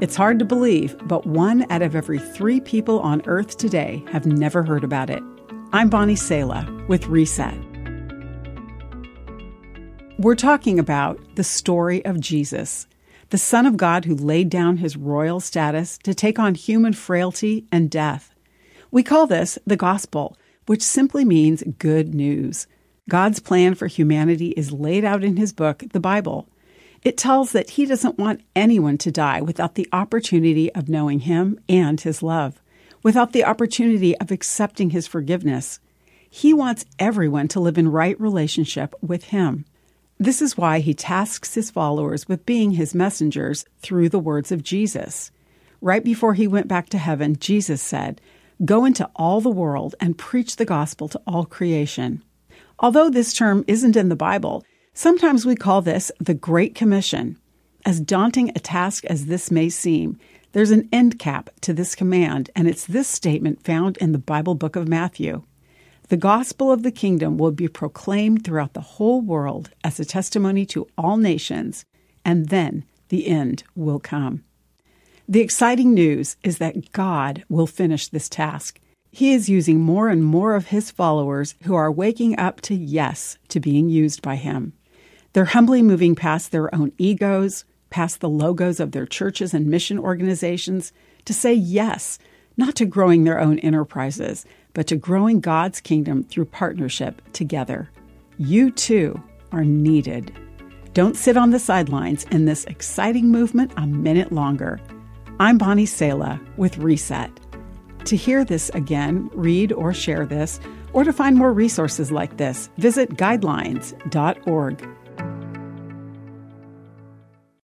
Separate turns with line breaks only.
It's hard to believe, but one out of every three people on Earth today have never heard about it. I'm Bonnie Sala with Reset. We're talking about the story of Jesus, the Son of God who laid down his royal status to take on human frailty and death. We call this the gospel, which simply means good news. God's plan for humanity is laid out in his book, the Bible. It tells that He doesn't want anyone to die without the opportunity of knowing Him and His love, without the opportunity of accepting His forgiveness. He wants everyone to live in right relationship with Him. This is why He tasks His followers with being His messengers through the words of Jesus. Right before He went back to heaven, Jesus said, Go into all the world and preach the gospel to all creation. Although this term isn't in the Bible, Sometimes we call this the Great Commission. As daunting a task as this may seem, there's an end cap to this command, and it's this statement found in the Bible book of Matthew. The gospel of the kingdom will be proclaimed throughout the whole world as a testimony to all nations, and then the end will come. The exciting news is that God will finish this task. He is using more and more of his followers who are waking up to yes to being used by him. They're humbly moving past their own egos, past the logos of their churches and mission organizations, to say yes, not to growing their own enterprises, but to growing God's kingdom through partnership together. You too are needed. Don't sit on the sidelines in this exciting movement a minute longer. I'm Bonnie Sala with Reset. To hear this again, read or share this, or to find more resources like this, visit guidelines.org.